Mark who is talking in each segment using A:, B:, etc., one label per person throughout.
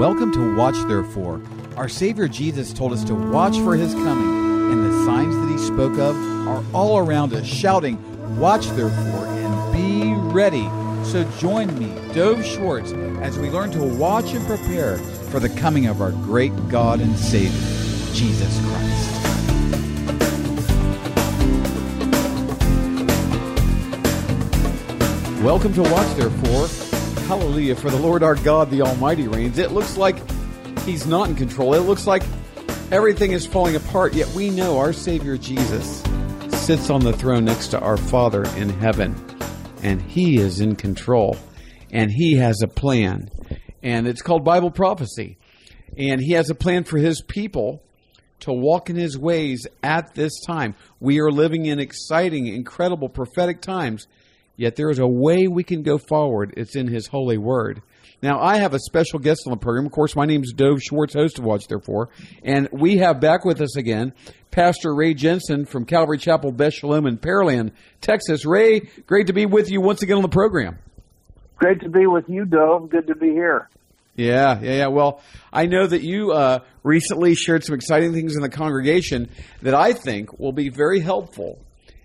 A: Welcome to Watch Therefore. Our Savior Jesus told us to watch for his coming, and the signs that he spoke of are all around us, shouting, Watch therefore and be ready. So join me, Dove Schwartz, as we learn to watch and prepare for the coming of our great God and Savior, Jesus Christ. Welcome to Watch Therefore. Hallelujah, for the Lord our God, the Almighty reigns. It looks like He's not in control. It looks like everything is falling apart, yet we know our Savior Jesus sits on the throne next to our Father in heaven, and He is in control, and He has a plan, and it's called Bible prophecy. And He has a plan for His people to walk in His ways at this time. We are living in exciting, incredible, prophetic times Yet there is a way we can go forward. It's in His holy word. Now, I have a special guest on the program. Of course, my name is Dove Schwartz, host of Watch Therefore. And we have back with us again Pastor Ray Jensen from Calvary Chapel, Beth Shalom in Pearland, Texas. Ray, great to be with you once again on the program.
B: Great to be with you, Dove. Good to be here.
A: Yeah, yeah, yeah. Well, I know that you uh, recently shared some exciting things in the congregation that I think will be very helpful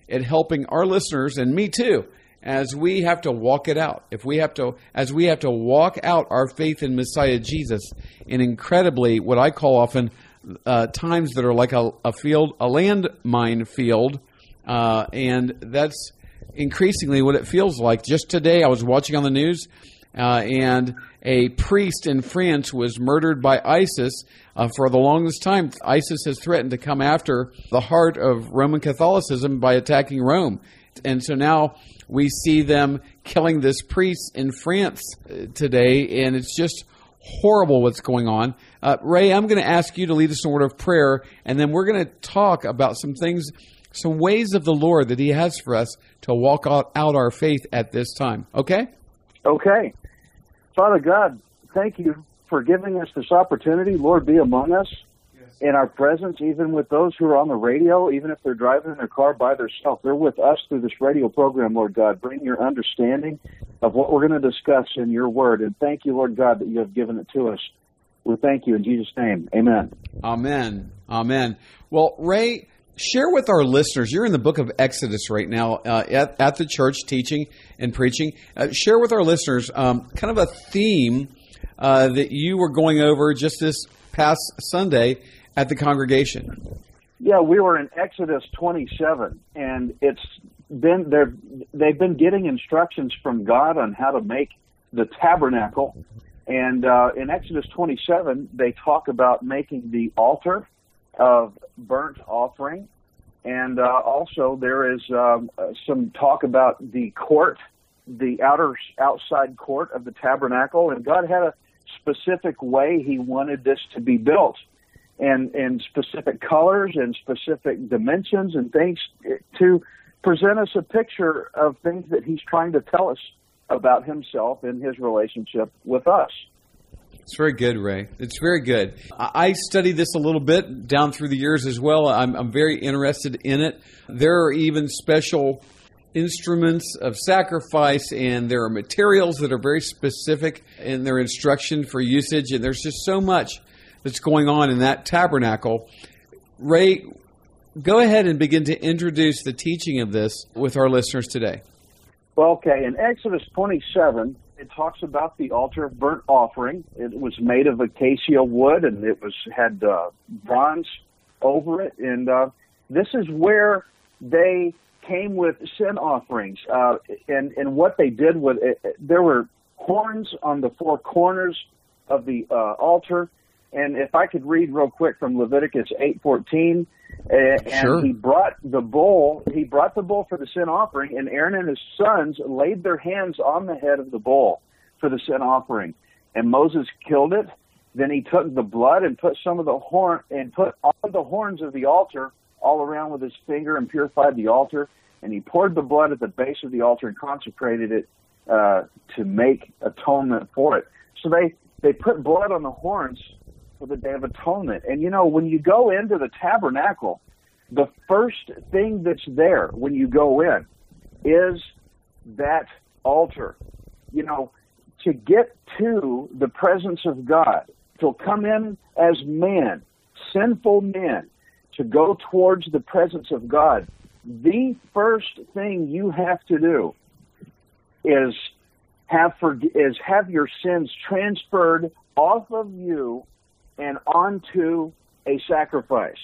A: at helping our listeners and me too as we have to walk it out, if we have to, as we have to walk out our faith in Messiah Jesus in incredibly, what I call often, uh, times that are like a, a field, a landmine field, uh, and that's increasingly what it feels like. Just today, I was watching on the news, uh, and a priest in France was murdered by ISIS. Uh, for the longest time, ISIS has threatened to come after the heart of Roman Catholicism by attacking Rome. And so now we see them killing this priest in France uh, today, and it's just horrible what's going on. Uh, Ray, I'm going to ask you to lead us in a word of prayer, and then we're going to talk about some things, some ways of the Lord that He has for us to walk out, out our faith at this time. Okay?
B: Okay. Father God, thank you for giving us this opportunity. Lord, be among us in our presence, even with those who are on the radio, even if they're driving in their car by themselves. They're with us through this radio program, Lord God. Bring your understanding of what we're going to discuss in your word. And thank you, Lord God, that you have given it to us. We thank you in Jesus' name. Amen.
A: Amen. Amen. Well, Ray, share with our listeners. You're in the book of Exodus right now uh, at, at the church teaching and preaching. Uh, share with our listeners um, kind of a theme uh, that you were going over just this past Sunday at the congregation?
B: Yeah, we were in Exodus 27, and it's been they they've been getting instructions from God on how to make the tabernacle. And uh, in Exodus 27, they talk about making the altar of burnt offering, and uh, also there is um, some talk about the court, the outer outside court of the tabernacle. And God had a specific way He wanted this to be built and and specific colors and specific dimensions and things to present us a picture of things that he's trying to tell us about himself and his relationship with us.
A: It's very good, Ray. It's very good. I studied this a little bit down through the years as well. I'm, I'm very interested in it. There are even special instruments of sacrifice, and there are materials that are very specific in their instruction for usage, and there's just so much that's going on in that tabernacle. Ray, go ahead and begin to introduce the teaching of this with our listeners today.
B: Well, okay. In Exodus 27, it talks about the altar of burnt offering. It was made of acacia wood, and it was had uh, bronze over it. And uh, this is where they came with sin offerings. Uh, and and what they did with it, there were horns on the four corners of the uh, altar, and if I could read real quick from Leviticus 8:14, uh, and
A: sure.
B: he brought the bull. He brought the bull for the sin offering, and Aaron and his sons laid their hands on the head of the bull for the sin offering. And Moses killed it. Then he took the blood and put some of the horn and put on the horns of the altar all around with his finger and purified the altar. And he poured the blood at the base of the altar and consecrated it uh, to make atonement for it. So they they put blood on the horns for the Day of Atonement. And you know, when you go into the tabernacle, the first thing that's there when you go in is that altar. You know, to get to the presence of God, to come in as man, sinful man, to go towards the presence of God, the first thing you have to do is have for, is have your sins transferred off of you and onto a sacrifice.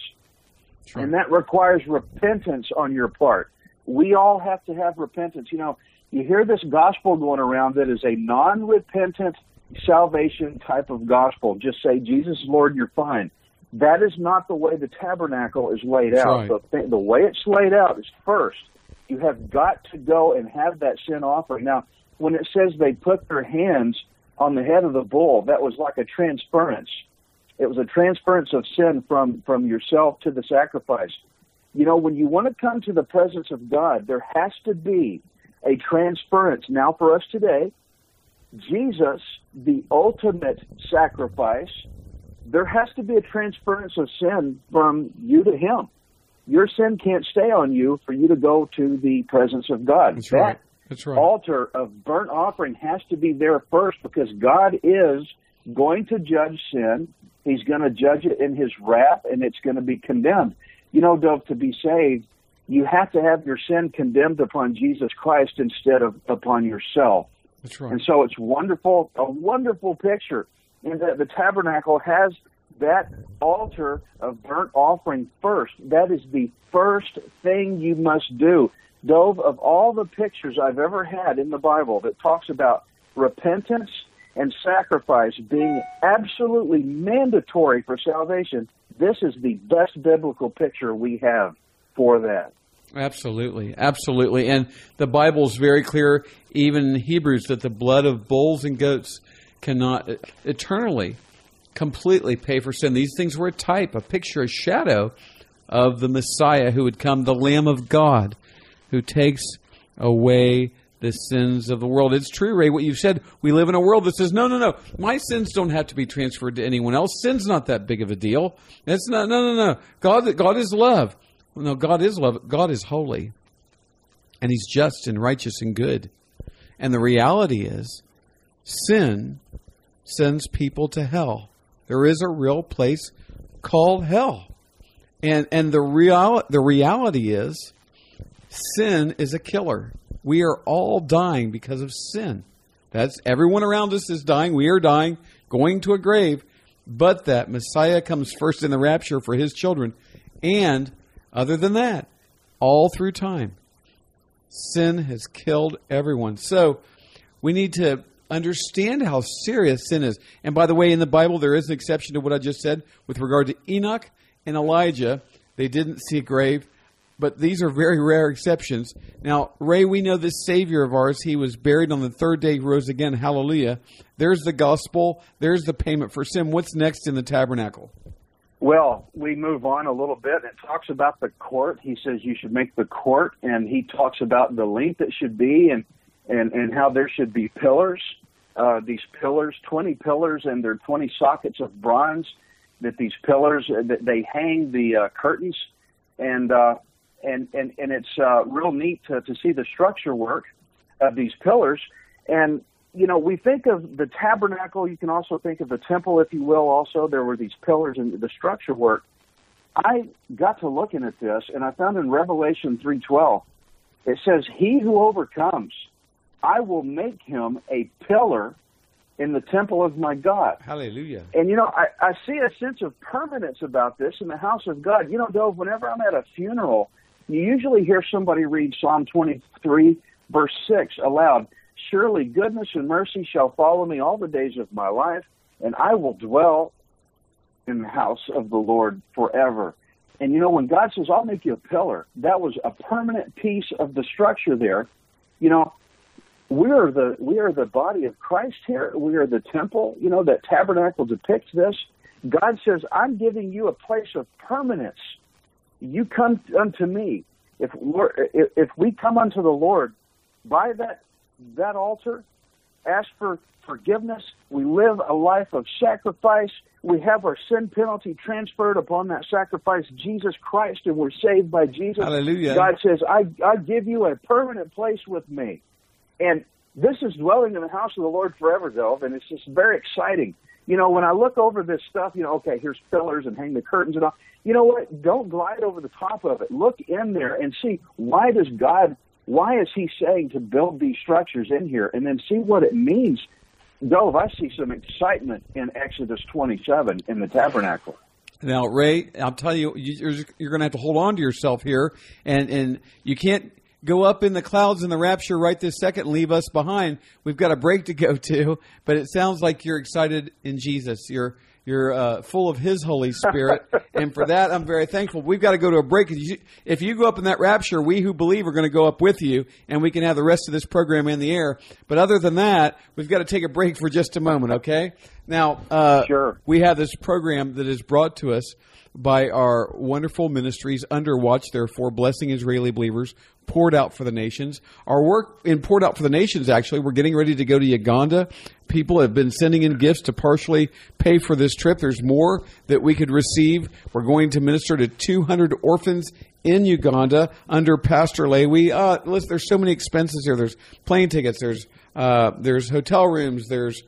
A: Sure.
B: And that requires repentance on your part. We all have to have repentance. You know, you hear this gospel going around that is a non repentant salvation type of gospel. Just say, Jesus is Lord, you're fine. That is not the way the tabernacle is laid
A: That's
B: out.
A: right.
B: The, th- the way it's laid out is first, you have got to go and have that sin offering. Now, when it says they put their hands on the head of the bull, that was like a transference. It was a transference of sin from, from yourself to the sacrifice. You know, when you want to come to the presence of God, there has to be a transference. Now, for us today, Jesus, the ultimate sacrifice, there has to be a transference of sin from you to Him. Your sin can't stay on you for you to go to the presence of God.
A: That's
B: that
A: right. That's right.
B: altar of burnt offering has to be there first because God is going to judge sin. He's going to judge it in His wrath, and it's going to be condemned. You know, Dove, to be saved, you have to have your sin condemned upon Jesus Christ instead of upon yourself.
A: That's right.
B: And so it's wonderful, a wonderful picture. in that the tabernacle has that altar of burnt offering first. That is the first thing you must do. Dove, of all the pictures I've ever had in the Bible that talks about repentance and sacrifice being absolutely mandatory for salvation, this is the best biblical picture we have for that.
A: Absolutely, absolutely. And the Bible is very clear, even in Hebrews, that the blood of bulls and goats cannot eternally, completely pay for sin. These things were a type, a picture, a shadow of the Messiah who would come, the Lamb of God, who takes away the sins of the world. It's true, Ray, what you've said. We live in a world that says, no, no, no, my sins don't have to be transferred to anyone else. Sin's not that big of a deal. It's not, no, no, no. God, God is love. Well, no, God is love. God is holy. And He's just and righteous and good. And the reality is, sin sends people to hell. There is a real place called hell. And and the real the reality is sin is a killer. We are all dying because of sin. That's everyone around us is dying. We are dying, going to a grave, but that Messiah comes first in the rapture for his children. And other than that, all through time, sin has killed everyone. So we need to understand how serious sin is. And by the way, in the Bible, there is an exception to what I just said with regard to Enoch and Elijah. They didn't see a grave, but these are very rare exceptions. Now, Ray, we know this Savior of ours, he was buried on the third day, rose again. Hallelujah. There's the gospel, there's the payment for sin. What's next in the tabernacle?
B: Well, we move on a little bit. It talks about the court. He says you should make the court, and he talks about the length it should be, and and and how there should be pillars. Uh, these pillars, twenty pillars, and they're twenty sockets of bronze. That these pillars that they hang the uh, curtains, and uh, and and and it's uh, real neat to to see the structure work of these pillars. And you know, we think of the tabernacle. You can also think of the temple, if you will. Also, there were these pillars and the structure work. I got to looking at this, and I found in Revelation three twelve, it says, "He who overcomes, I will make him a pillar in the temple of my God."
A: Hallelujah.
B: And you know, I, I see a sense of permanence about this in the house of God. You know, Dove, whenever I'm at a funeral, you usually hear somebody read Psalm 23, verse 6 aloud. Surely goodness and mercy shall follow me all the days of my life, and I will dwell in the house of the Lord forever. And you know, when God says, I'll make you a pillar, that was a permanent piece of the structure there. You know, we are the we are the body of Christ here. We are the temple. You know that tabernacle depicts this. God says, "I'm giving you a place of permanence. You come unto me. If if, if we come unto the Lord by that that altar, ask for forgiveness. We live a life of sacrifice. We have our sin penalty transferred upon that sacrifice, Jesus Christ, and we're saved by Jesus.
A: Hallelujah.
B: God says, I, I give you a permanent place with me. And this is dwelling in the house of the Lord forever, Dove, and it's just very exciting. you know, when I look over this stuff, you know, okay, here's pillars and hang the curtains and all. You know what? Don't glide over the top of it. Look in there and see why does God, why is He saying to build these structures in here, and then see what it means. Dove, I see some excitement in Exodus 27 in the tabernacle.
A: Now, Ray, I'll tell you, you're, you're going to have to hold on to yourself here, and and you can't go up in the clouds in the rapture right this second and leave us behind. We've got a break to go to, but it sounds like you're excited in Jesus. You're you're uh, full of His Holy Spirit, and for that I'm very thankful. We've got to go to a break. If you go up in that rapture, we who believe are going to go up with you, and we can have the rest of this program in the air. But other than that, we've got to take a break for just a moment. Okay? Now, uh,
B: sure.
A: we have this program that is brought to us by our wonderful ministries under watch, therefore, blessing Israeli believers, poured out for the nations. Our work in poured out for the nations, actually, we're getting ready to go to Uganda. People have been sending in gifts to partially pay for this trip. There's more that we could receive. We're going to minister to 200 orphans in Uganda under Pastor Lewy. Uh, listen, there's so many expenses here. There's plane tickets. There's uh, there's hotel rooms. There's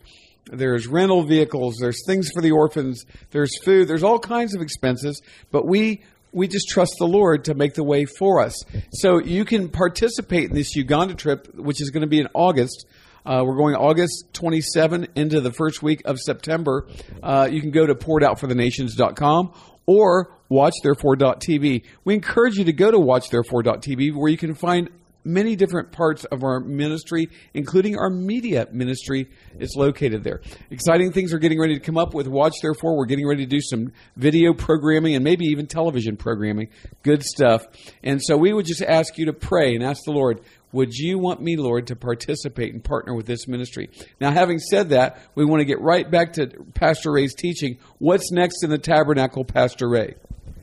A: there's rental vehicles, there's things for the orphans, there's food, there's all kinds of expenses, but we we just trust the Lord to make the way for us. So you can participate in this Uganda trip, which is going to be in August. Uh, we're going August 27 into the first week of September. Uh, you can go to pouredoutforthenations.com or watchtherefore.tv. We encourage you to go to watchtherefore.tv where you can find many different parts of our ministry, including our media ministry. is located there. Exciting things are getting ready to come up with Watch Therefore. We're getting ready to do some video programming and maybe even television programming. Good stuff. And so we would just ask you to pray and ask the Lord, would you want me, Lord, to participate and partner with this ministry? Now, having said that, we want to get right back to Pastor Ray's teaching. What's next in the tabernacle, Pastor Ray?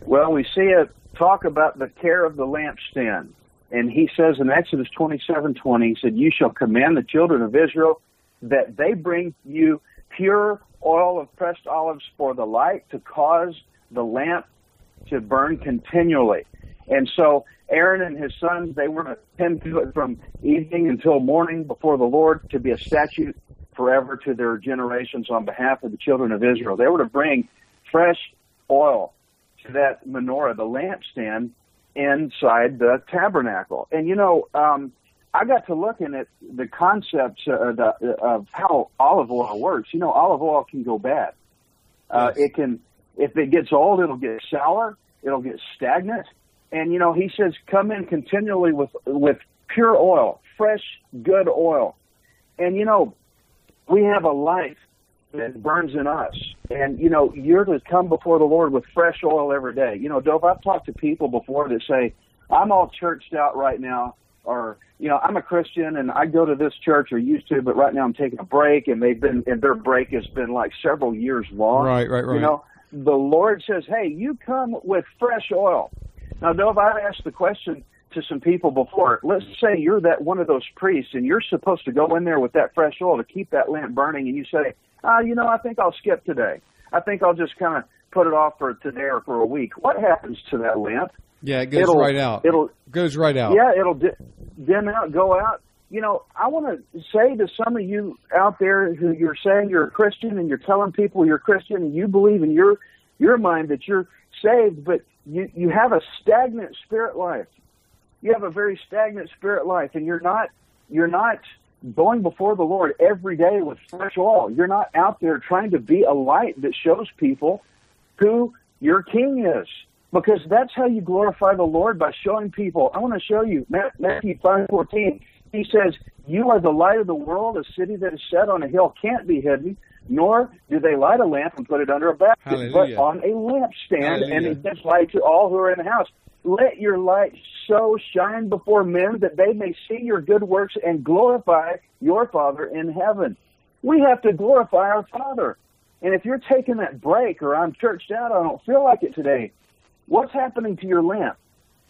B: Well, we see it talk about the care of the lampstand and he says in Exodus 27 20, he said, You shall command the children of Israel that they bring you pure oil of pressed olives for the light to cause the lamp to burn continually. And so Aaron and his sons, they were to tend to it from evening until morning before the Lord to be a statute forever to their generations on behalf of the children of Israel. They were to bring fresh oil to that menorah, the lampstand, inside the tabernacle. And you know, um, I got to looking at the concepts uh, the, of how olive oil works. You know, olive oil can go bad. Uh, yes. It can, if it gets old, it'll get sour. It'll get stagnant. And you know, he says, come in continually with with pure oil, fresh, good oil. And you know, we have a life that burns in us. And, you know, you're to come before the Lord with fresh oil every day. You know, Dove, I've talked to people before that say, I'm all churched out right now, or, you know, I'm a Christian and I go to this church or used to, but right now I'm taking a break and they've been, and their break has been like several years long.
A: Right, right, right.
B: You know, the Lord says, hey, you come with fresh oil. Now, Dove, I've asked the question, to some people before. Let's say you're that one of those priests and you're supposed to go in there with that fresh oil to keep that lamp burning and you say, uh, you know, I think I'll skip today. I think I'll just kind of put it off for today or for a week. What happens to that lamp?
A: Yeah, it goes it'll, right out. It'll goes right out.
B: Yeah, it'll dim out, go out. You know, I want to say to some of you out there who you're saying you're a Christian and you're telling people you're a Christian and you believe in your your mind that you're saved, but you you have a stagnant spirit life. You have a very stagnant spirit life, and you're not you're not going before the Lord every day with fresh oil. You're not out there trying to be a light that shows people who your king is. Because that's how you glorify the Lord by showing people. I want to show you Matthew five fourteen. He says, "You are the light of the world. A city that is set on a hill can't be hidden. Nor do they light a lamp and put it under a basket,
A: Hallelujah.
B: but on a lampstand, and it gives light to all who are in the house." Let your light so shine before men that they may see your good works and glorify your Father in heaven. We have to glorify our Father. And if you're taking that break or I'm churched out, I don't feel like it today, what's happening to your lamp?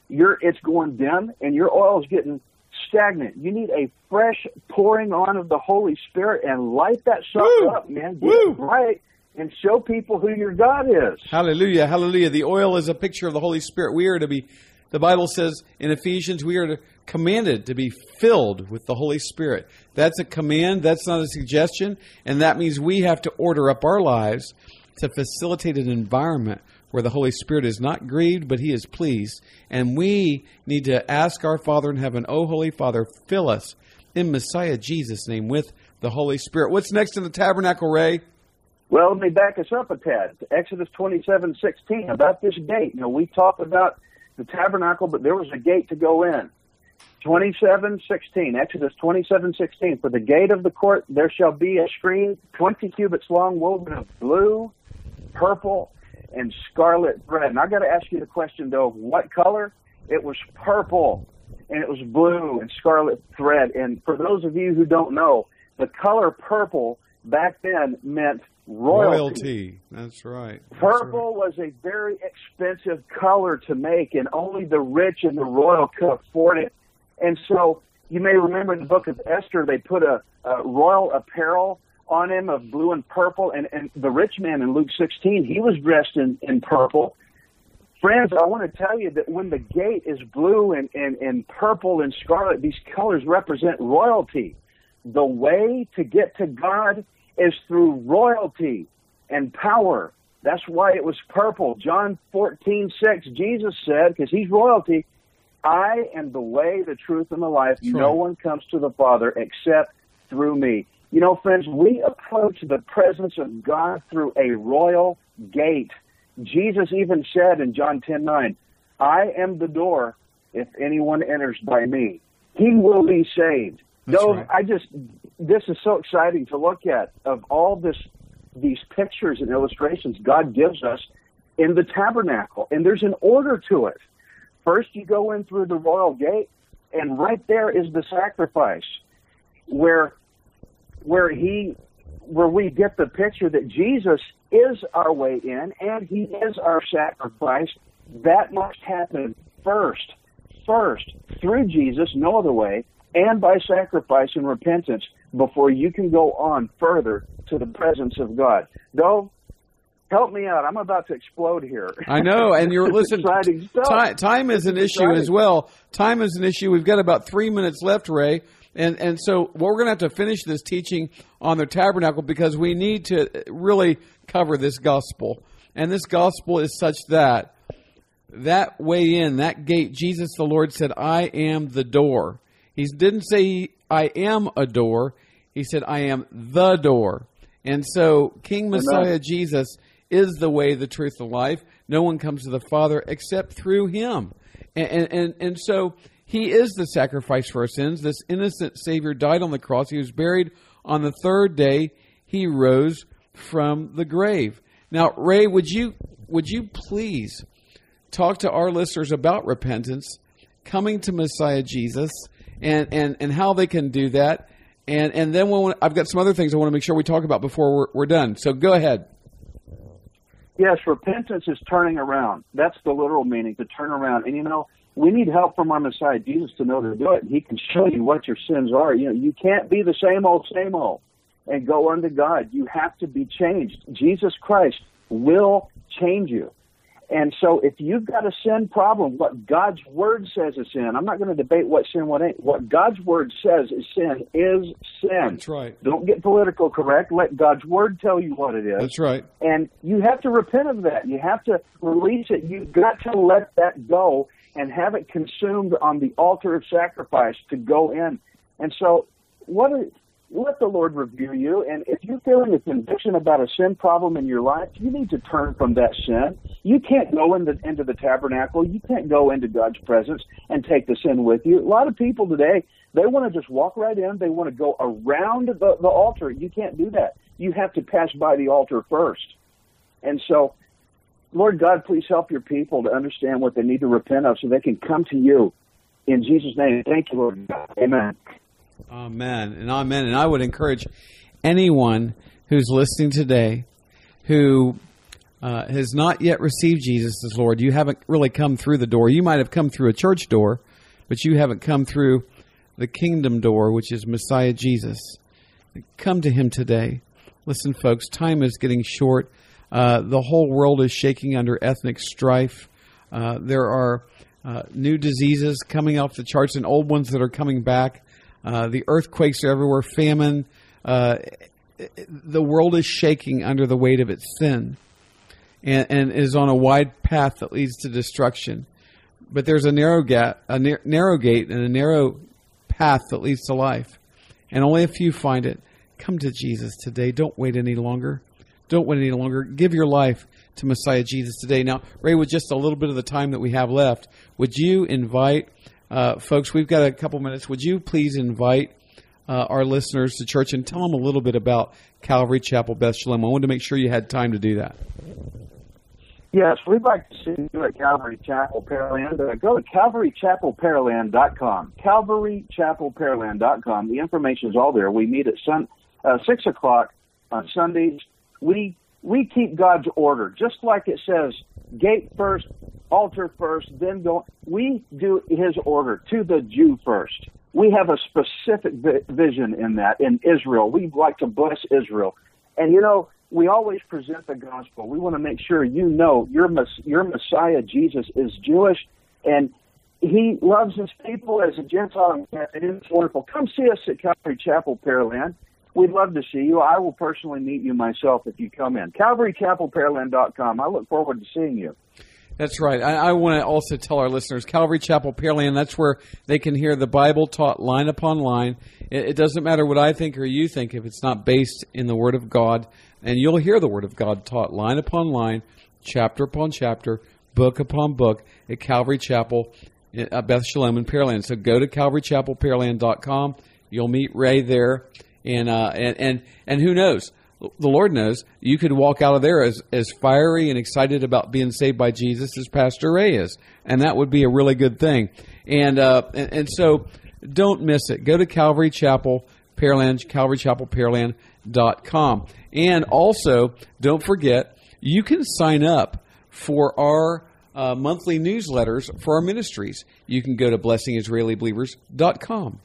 B: Your it's going dim and your oil is getting stagnant. You need a fresh pouring on of the Holy Spirit and light that sucker up, man. Get Woo. it right and show people who your God is.
A: Hallelujah, hallelujah. The oil is a picture of the Holy Spirit. We are to be The Bible says in Ephesians we are to, commanded to be filled with the Holy Spirit. That's a command, that's not a suggestion, and that means we have to order up our lives to facilitate an environment where the Holy Spirit is not grieved, but He is pleased. And we need to ask our Father in heaven, Oh, Holy Father, fill us in Messiah Jesus' name with the Holy Spirit. What's next in the tabernacle, Ray?
B: Well, let me back us up a tad. Exodus twenty-seven sixteen about this gate. You know, we talk about the tabernacle, but there was a gate to go in. Twenty-seven sixteen, Exodus twenty-seven sixteen. For the gate of the court there shall be a screen twenty cubits long, woven of blue, purple, and scarlet thread. And I got to ask you the question though: of what color? It was purple, and it was blue and scarlet thread. And for those of you who don't know, the color purple back then meant royalty.
A: Royalty. That's right. That's
B: Purple
A: right.
B: was a very expensive color to make, and only the rich and the royal could afford it. And so you may remember in the book of Esther, they put a, a royal apparel on him of blue and purple, and, and the rich man in Luke 16, he was dressed in, in purple. Friends, I want to tell you that when the gate is blue and, and, and purple and scarlet, these colors represent royalty. The way to get to God is through royalty and power. That's why it was purple. John 14, 6, Jesus said, because he's royalty, I am the way, the truth, and the life.
A: That's
B: no
A: right.
B: one comes to the Father except through me. You know, friends, we approach the presence of God through a royal gate. Jesus even said in John 10, 9, I am the door. If anyone enters by me, he will be saved.
A: That's
B: Dove
A: right.
B: I just, this is so exciting to look at of all this, these pictures and illustrations God gives us in the tabernacle, and there's an order to it. First, you go in through the royal gate, and right there is the sacrifice, where, where he, where we get the picture that Jesus is our way in, and He is our sacrifice. That must happen first, first through Jesus, no other way, and by sacrifice and repentance before you can go on further to the presence of God. Dove, help me out. I'm about to explode here.
A: I know, and you're
B: This is
A: listen. Time, time is an
B: is
A: issue
B: exciting.
A: as well. Time is an issue. We've got about three minutes left, Ray, and and so we're going to have to finish this teaching on the tabernacle because we need to really cover this gospel, and this gospel is such that that way in that gate, Jesus the Lord said, "I am the door." He didn't say, "I am a door." He said, "I am the door." And so, King Messiah Jesus is the way, the truth, the life. No one comes to the Father except through Him. And and and, and so He is the sacrifice for our sins. This innocent Savior died on the cross. He was buried on the third day. He rose from the grave. Now, Ray, would you would you please talk to our listeners about repentance, coming to Messiah Jesus, and, and, and how they can do that. And, and then we'll, I've got some other things I want to make sure we talk about before we're, we're done. So go ahead.
B: Yes, repentance is turning around. That's the literal meaning, to turn around. And you know, we need help from our Messiah Jesus to know to do it. He can show you what your sins are. You know, you can't be the same old, same old and go unto God. You have to be changed. Jesus Christ will change you. And so if you've got a sin problem, what God's word says is sin. I'm not going to debate what sin what ain't. What God's word says is sin is sin.
A: That's right.
B: Don't get political correct. Let God's word tell you what it is
A: That's right.
B: and you have to repent of that. You have to release it. You've got to let that go and have it consumed on the altar of sacrifice to go in. And so, what? Is, let the Lord review you. And if you're feeling a conviction about a sin problem in your life, you need to turn from that sin. You can't go into, into the tabernacle. You can't go into God's presence and take the sin with you. A lot of people today, they want to just walk right in. They want to go around the, the altar. You can't do that. You have to pass by the altar first. And so, Lord God, please help your people to understand what they need to repent of so they can come to you. In Jesus' name, thank you, Lord God. Amen.
A: Amen and amen. And I would encourage anyone who's listening today who uh, has not yet received Jesus as Lord, you haven't really come through the door. You might have come through a church door, but you haven't come through the kingdom door, which is Messiah Jesus. Come to him today. Listen, folks, time is getting short. Uh, the whole world is shaking under ethnic strife. Uh, there are uh, new diseases coming off the charts and old ones that are coming back. Uh, the earthquakes are everywhere, famine. Uh, the world is shaking under the weight of its sin and, and is on a wide path that leads to destruction. But there's a narrow gate, a narrow gate, and a narrow path that leads to life, and only a few find it. Come to Jesus today. Don't wait any longer. Don't wait any longer. Give your life to Messiah Jesus today. Now, Ray, with just a little bit of the time that we have left, would you invite uh, folks? We've got a couple minutes. Would you please invite uh, our listeners to church and tell them a little bit about Calvary Chapel Beth Shalom? I wanted to make sure you had time to do that.
B: Yes, we'd like to see you at Calvary Chapel Pearland. Uh, go to calvarychapelpearland.com. Calvarychapelpearland.com. The information is all there. We meet at sun, uh, 6 o'clock on Sundays. We, we keep God's order, just like it says, gate first, altar first, then go. We do His order to the Jew first. We have a specific vi- vision in that in Israel. We like to bless Israel. And you know, we always present the gospel. We want to make sure you know your your Messiah Jesus is Jewish, and he loves his people as a Gentile. And it's wonderful. Come see us at Calvary Chapel, Pearland. We'd love to see you. I will personally meet you myself if you come in. CalvaryChapelPearland.com. I look forward to seeing you.
A: That's right. I, I, want to also tell our listeners, Calvary Chapel Pearland, that's where they can hear the Bible taught line upon line. It, it, doesn't matter what I think or you think if it's not based in the Word of God. And you'll hear the Word of God taught line upon line, chapter upon chapter, book upon book at Calvary Chapel, at uh, Beth Shalom in Pearland. So go to calvarychapelpearland.com. You'll meet Ray there. And, uh, and, and, and who knows? The Lord knows, you could walk out of there as, as fiery and excited about being saved by Jesus as Pastor Ray is. And that would be a really good thing. And, uh, and, and, so don't miss it. Go to Calvary Chapel, Pearland, calvarychapelpearland.com. And also, don't forget, you can sign up for our uh, monthly newsletters for our ministries. You can go to blessingisraelibelievers.com.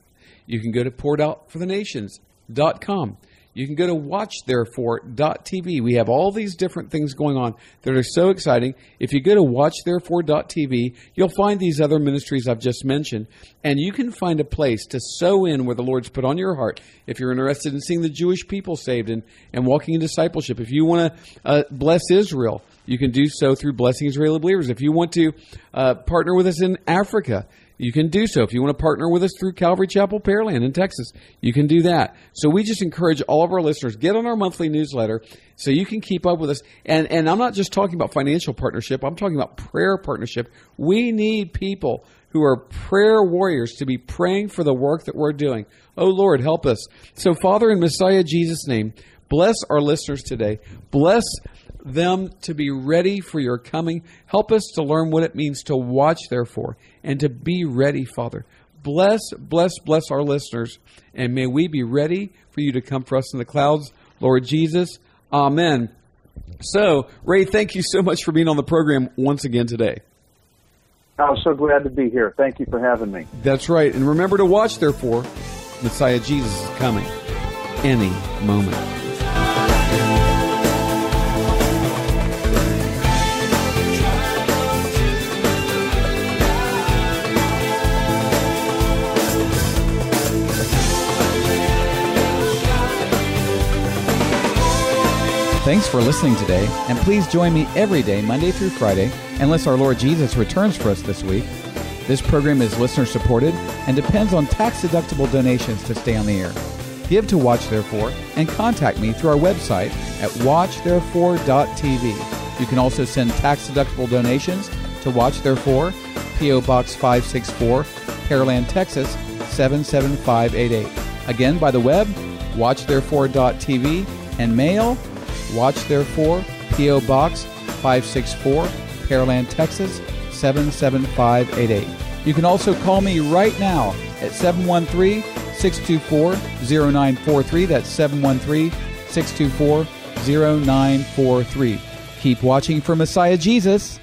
A: You can go to pouredoutforthenations.com. You can go to watchtherefore.tv. We have all these different things going on that are so exciting. If you go to watchtherefore.tv, you'll find these other ministries I've just mentioned, and you can find a place to sow in where the Lord's put on your heart. If you're interested in seeing the Jewish people saved and, and walking in discipleship, if you want to uh, bless Israel, you can do so through Blessing Israeli Believers. If you want to uh, partner with us in Africa, you can do so. If you want to partner with us through Calvary Chapel Pearland in Texas, you can do that. So we just encourage all of our listeners, get on our monthly newsletter so you can keep up with us. And, and I'm not just talking about financial partnership, I'm talking about prayer partnership. We need people who are prayer warriors to be praying for the work that we're doing. Oh Lord, help us. So Father, in Messiah Jesus' name, bless our listeners today. Bless them to be ready for your coming. Help us to learn what it means to watch, therefore, and to be ready, Father. Bless, bless, bless our listeners, and may we be ready for you to come for us in the clouds. Lord Jesus, Amen. So, Ray, thank you so much for being on the program once again today.
B: I was so glad to be here. Thank you for having me.
A: That's right. And remember to watch, therefore, Messiah Jesus is coming any moment.
C: Thanks for listening today, and please join me every day, Monday through Friday, unless our Lord Jesus returns for us this week. This program is listener supported and depends on tax deductible donations to stay on the air. Give to Watch Therefore and contact me through our website at watchtherefore.tv. You can also send tax deductible donations to Watch Therefore, P.O. Box 564, Pearland, Texas 77588. Again, by the web, watchtherefore.tv, and mail Watch Therefore, P.O. Box 564, Pearland, Texas 77588. You can also call me right now at 713 624 0943. That's 713 624 0943. Keep watching for Messiah Jesus